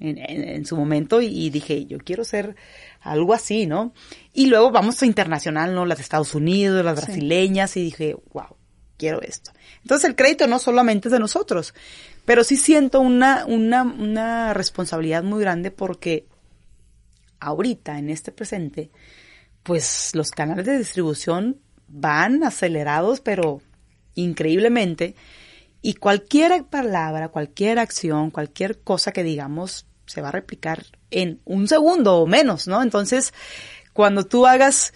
en, su momento y, dije, yo quiero ser algo así, ¿no? Y luego vamos a internacional, ¿no? Las de Estados Unidos, las brasileñas y dije, wow, quiero esto. Entonces el crédito no solamente es de nosotros, pero sí siento una, una, una responsabilidad muy grande porque ahorita, en este presente, pues los canales de distribución van acelerados, pero increíblemente, y cualquier palabra, cualquier acción, cualquier cosa que digamos se va a replicar en un segundo o menos, ¿no? Entonces, cuando tú hagas,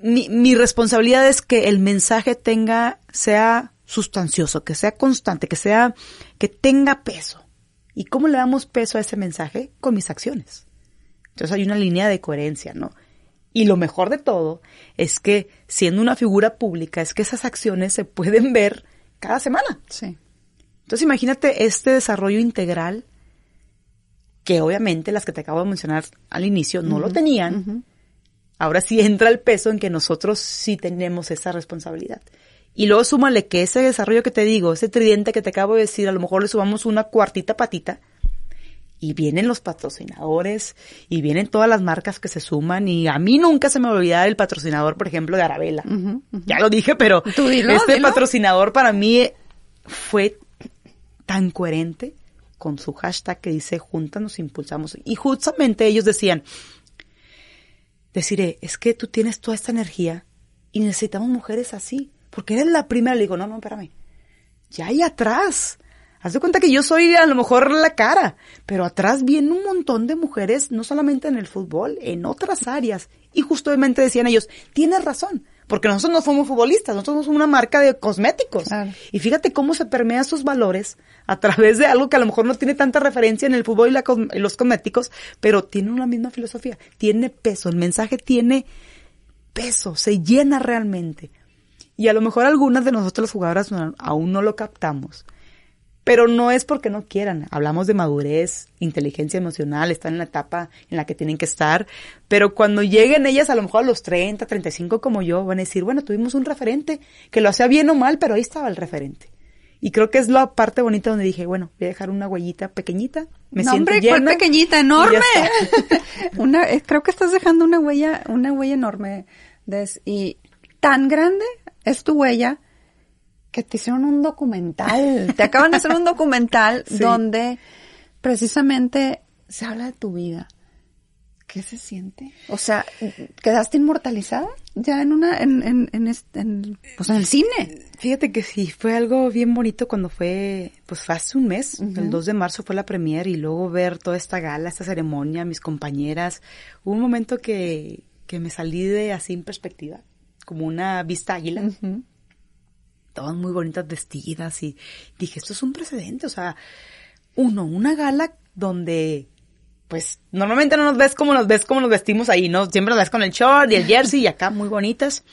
mi, mi responsabilidad es que el mensaje tenga, sea sustancioso, que sea constante, que sea, que tenga peso. ¿Y cómo le damos peso a ese mensaje? Con mis acciones. Entonces hay una línea de coherencia, ¿no? Y lo mejor de todo es que siendo una figura pública es que esas acciones se pueden ver cada semana.
Sí.
Entonces imagínate este desarrollo integral que obviamente las que te acabo de mencionar al inicio no lo tenían. Ahora sí entra el peso en que nosotros sí tenemos esa responsabilidad. Y luego súmale que ese desarrollo que te digo, ese tridente que te acabo de decir, a lo mejor le sumamos una cuartita patita. Y vienen los patrocinadores y vienen todas las marcas que se suman y a mí nunca se me olvida el patrocinador, por ejemplo, de Arabella. Ya lo dije, pero este patrocinador para mí fue tan coherente con su hashtag que dice juntas nos impulsamos. Y justamente ellos decían, deciré, es que tú tienes toda esta energía y necesitamos mujeres así porque eres la primera. Le digo, no, no, espérame. Ya hay atrás. Haz de cuenta que yo soy a lo mejor la cara, pero atrás viene un montón de mujeres, no solamente en el fútbol, en otras áreas. Y justamente decían ellos, tienes razón, porque nosotros no somos futbolistas, nosotros somos una marca de cosméticos. Y fíjate cómo se permean sus valores a través de algo que a lo mejor no tiene tanta referencia en el fútbol y, y los cosméticos, pero tiene una misma filosofía, tiene peso, el mensaje tiene peso, se llena realmente. Y a lo mejor algunas de nosotros las jugadoras aún no lo captamos. Pero no es porque no quieran. Hablamos de madurez, inteligencia emocional, están en la etapa en la que tienen que estar. Pero cuando lleguen ellas a lo mejor a los 30, 35 como yo, van a decir, bueno, tuvimos un referente que lo hacía bien o mal, pero ahí estaba el referente. Y creo que es la parte bonita donde dije, bueno, voy a dejar una huellita pequeñita. Me siento hombre, llena,
pequeñita? ¡Enorme! una, eh, creo que estás dejando una huella, una huella enorme. y tan grande es tu huella que te hicieron un documental. te acaban de hacer un documental donde precisamente se habla de tu vida. ¿Qué se siente? O sea, ¿quedaste inmortalizada ya en una, en, en, en, pues en el cine?
Fíjate que sí, fue algo bien bonito cuando fue, pues fue hace un mes, el 2 de marzo fue la premier y luego ver toda esta gala, esta ceremonia, mis compañeras. Hubo un momento que, que me salí de así en perspectiva como una vista águila. Todas muy bonitas vestidas y dije, esto es un precedente, o sea, uno, una gala donde pues normalmente no nos ves como nos ves como nos vestimos ahí, ¿no? Siempre nos ves con el short y el jersey y acá muy bonitas.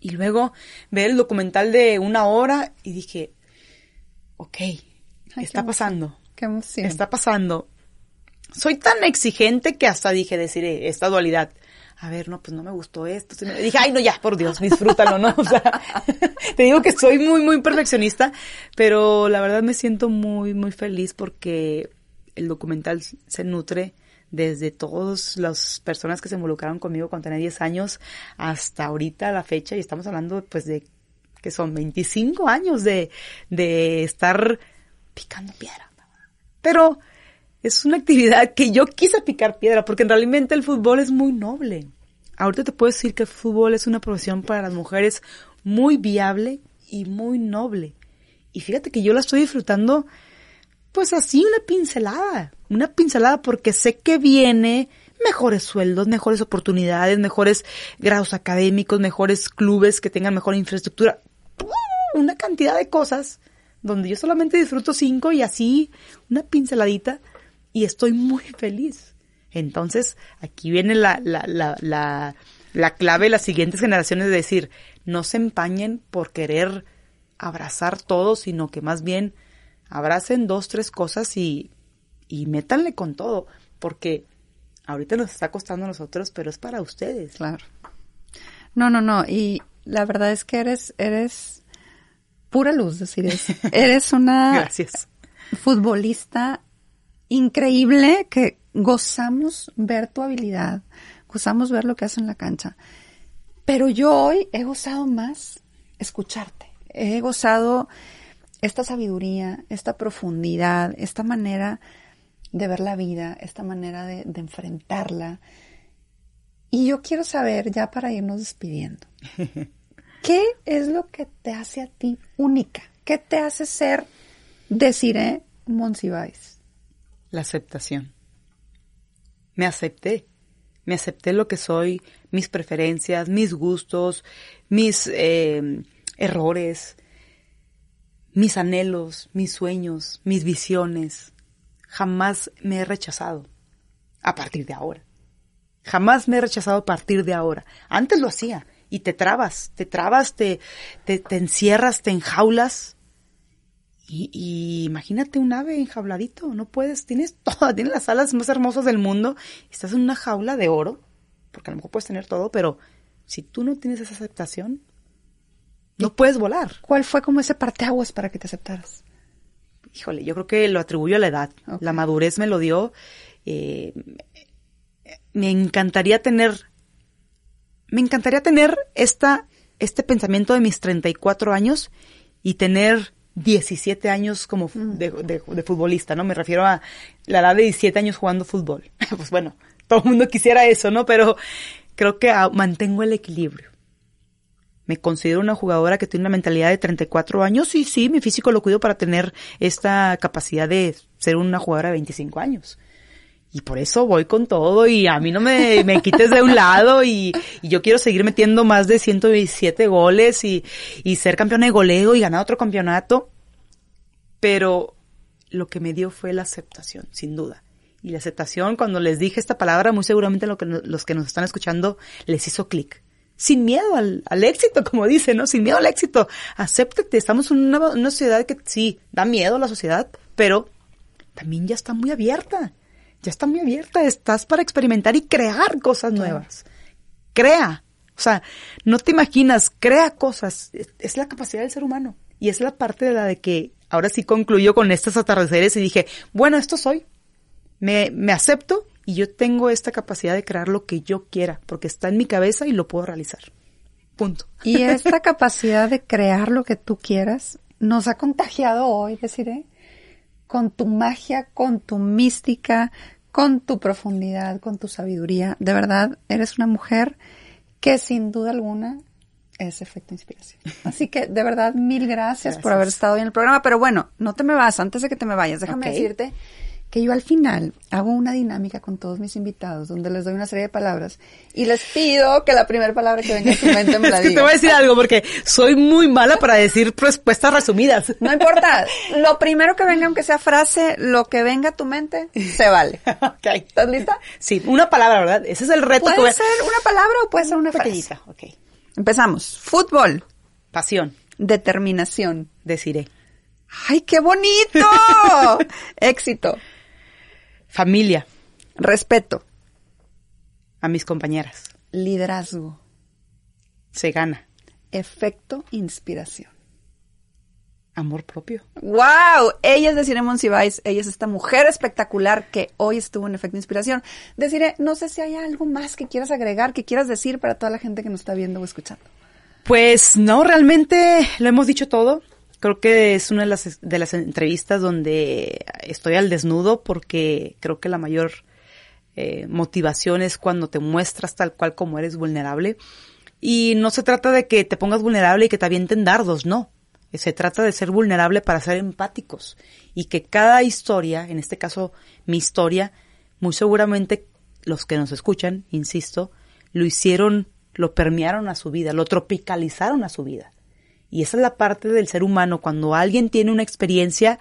Y luego ver el documental de una hora y dije, ok, está pasando.
Qué emoción.
Está pasando. soy tan exigente que hasta dije decir esta dualidad. A ver, no, pues no me gustó esto. dije, ay, no, ya, por Dios, disfrútalo, ¿no? O sea, te digo que soy muy, muy perfeccionista, pero la verdad me siento muy, muy feliz porque el documental se nutre desde todas las personas que se involucraron conmigo cuando tenía 10 años hasta ahorita la fecha y estamos hablando pues de que son 25 años de, de estar picando piedra. Pero es una actividad que yo quise picar piedra porque realmente el fútbol es muy noble. Ahorita te puedo decir que el fútbol es una profesión para las mujeres muy viable y muy noble. Y fíjate que yo la estoy disfrutando pues así una pincelada, una pincelada porque sé que viene mejores sueldos, mejores oportunidades, mejores grados académicos, mejores clubes que tengan mejor infraestructura, una cantidad de cosas donde yo solamente disfruto cinco y así una pinceladita y estoy muy feliz. Entonces, aquí viene la, la, la, la, la clave de las siguientes generaciones de decir, no se empañen por querer abrazar todo, sino que más bien abracen dos, tres cosas y, y métanle con todo, porque ahorita nos está costando a nosotros, pero es para ustedes.
Claro. No, no, no, y la verdad es que eres, eres pura luz, decir, eso. eres una
Gracias.
futbolista increíble que gozamos ver tu habilidad, gozamos ver lo que haces en la cancha. Pero yo hoy he gozado más escucharte. He gozado esta sabiduría, esta profundidad, esta manera de ver la vida, esta manera de, enfrentarla. Y yo quiero saber, ya para irnos despidiendo, ¿qué es lo que te hace a ti única? ¿Qué te hace ser Desiree Monsiváis?
La aceptación. Me acepté. Me acepté lo que soy, mis preferencias, mis gustos, mis eh, errores, mis anhelos, mis sueños, mis visiones. Jamás me he rechazado a partir de ahora. Jamás me he rechazado a partir de ahora. Antes lo hacía y te trabas, te trabas, te, te, encierras, te enjaulas. Y, imagínate un ave enjauladito, no puedes, tienes todas, tienes las alas más hermosas del mundo, estás en una jaula de oro, porque a lo mejor puedes tener todo, pero si tú no tienes esa aceptación, no puedes volar.
¿Cuál fue como ese parteaguas para que te aceptaras?
Híjole, yo creo que lo atribuyo a la edad. La madurez me lo dio. Eh, me encantaría tener, me encantaría tener esta, este pensamiento de mis 34 años y tener 17 años como mm. de, de, futbolista, ¿no? Me refiero a la edad de 17 años jugando fútbol. pues bueno, todo el mundo quisiera eso, ¿no? Pero creo que mantengo el equilibrio me considero una jugadora que tiene una mentalidad de 34 años y sí, mi físico lo cuido para tener esta capacidad de ser una jugadora de 25 años. Y por eso voy con todo y a mí no me, me quites de un lado y, yo quiero seguir metiendo más de 117 goles y, y ser campeona de goleo y ganar otro campeonato. Pero lo que me dio fue la aceptación, sin duda. Y la aceptación, cuando les dije esta palabra, muy seguramente que, los que nos están escuchando les hizo clic sin miedo al, al, éxito, como dice, ¿no? Sin miedo al éxito. Acéptate, estamos en una, una sociedad que sí, da miedo a la sociedad, pero también ya está muy abierta. Ya está muy abierta, estás para experimentar y crear cosas nuevas. Crea. O sea, no te imaginas, crea cosas. Es la capacidad del ser humano. Y es la parte de la de que ahora sí concluyo con estos atardeceres y dije, bueno, esto soy. Me, me acepto y yo tengo esta capacidad de crear lo que yo quiera, porque está en mi cabeza y lo puedo realizar. Punto.
Y esta capacidad de crear lo que tú quieras nos ha contagiado hoy, deciré, con tu magia, con tu mística, con tu profundidad, con tu sabiduría. De verdad, eres una mujer que sin duda alguna es efecto inspiración. Así que de verdad, mil gracias, por haber estado hoy en el programa. Pero bueno, no te me vas, antes de que te me vayas, déjame decirte que yo al final hago una dinámica con todos mis invitados donde les doy una serie de palabras y les pido que la primera palabra que venga a su mente me la
es que te voy a decir algo porque soy muy mala para decir respuestas resumidas.
No importa. Lo primero que venga, aunque sea frase, lo que venga a tu mente, se vale.
okay.
¿Estás lista?
Sí, una palabra, ¿verdad? Ese es el reto.
Puede que ser una palabra o puede ser una frase.
Ok.
Empezamos. Fútbol.
Pasión.
Determinación.
Deciré.
¡Ay, qué bonito! Éxito.
Familia.
Respeto.
A mis compañeras.
Liderazgo.
Se gana.
Efecto inspiración.
Amor propio.
¡Wow! Ella es Desiree Monsiváis. Ella es esta mujer espectacular que hoy estuvo en Efecto Inspiración. Deciré, no sé si hay algo más que quieras agregar, que quieras decir para toda la gente que nos está viendo o escuchando.
Pues no, realmente lo hemos dicho todo. Creo que es una de las, de las entrevistas donde estoy al desnudo porque creo que la mayor eh, motivación es cuando te muestras tal cual como eres vulnerable. Y no se trata de que te pongas vulnerable y que te avienten dardos, no. Se trata de ser vulnerable para ser empáticos y que cada historia, en este caso mi historia, muy seguramente los que nos escuchan, insisto, lo hicieron, lo permearon a su vida, lo tropicalizaron a su vida. Y esa es la parte del ser humano, cuando alguien tiene una experiencia,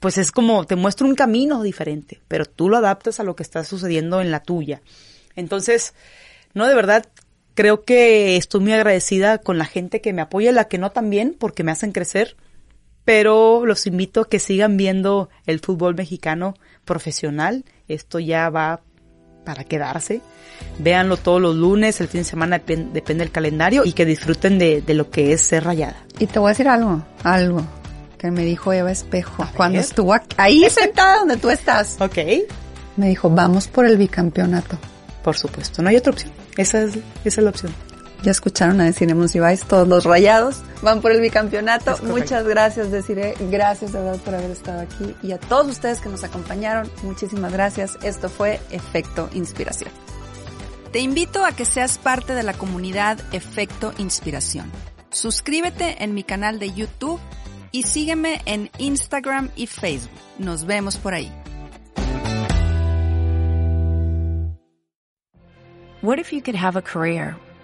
pues es como te muestra un camino diferente, pero tú lo adaptas a lo que está sucediendo en la tuya. Entonces, no de verdad creo que estoy muy agradecida con la gente que me apoya, la que no también, porque me hacen crecer, pero los invito a que sigan viendo el fútbol mexicano profesional. Esto ya va para quedarse. Véanlo todos los lunes, el fin de semana depende del calendario y que disfruten de, lo que es ser rayada.
Y te voy a decir algo, algo que me dijo Eva Espejo cuando estuvo ahí sentada donde tú estás.
Ok.
Me dijo, vamos por el bicampeonato.
Por supuesto, no hay otra opción. Esa es, esa es la opción.
Ya escucharon a Deciré vais todos los rayados van por el bicampeonato. Muchas gracias, Deciré. Gracias de verdad por haber estado aquí. Y a todos ustedes que nos acompañaron, muchísimas gracias. Esto fue Efecto Inspiración. Te invito a que seas parte de la comunidad Efecto Inspiración. Suscríbete en mi canal de YouTube y sígueme en Instagram y Facebook. Nos vemos por ahí.
What if you could have a career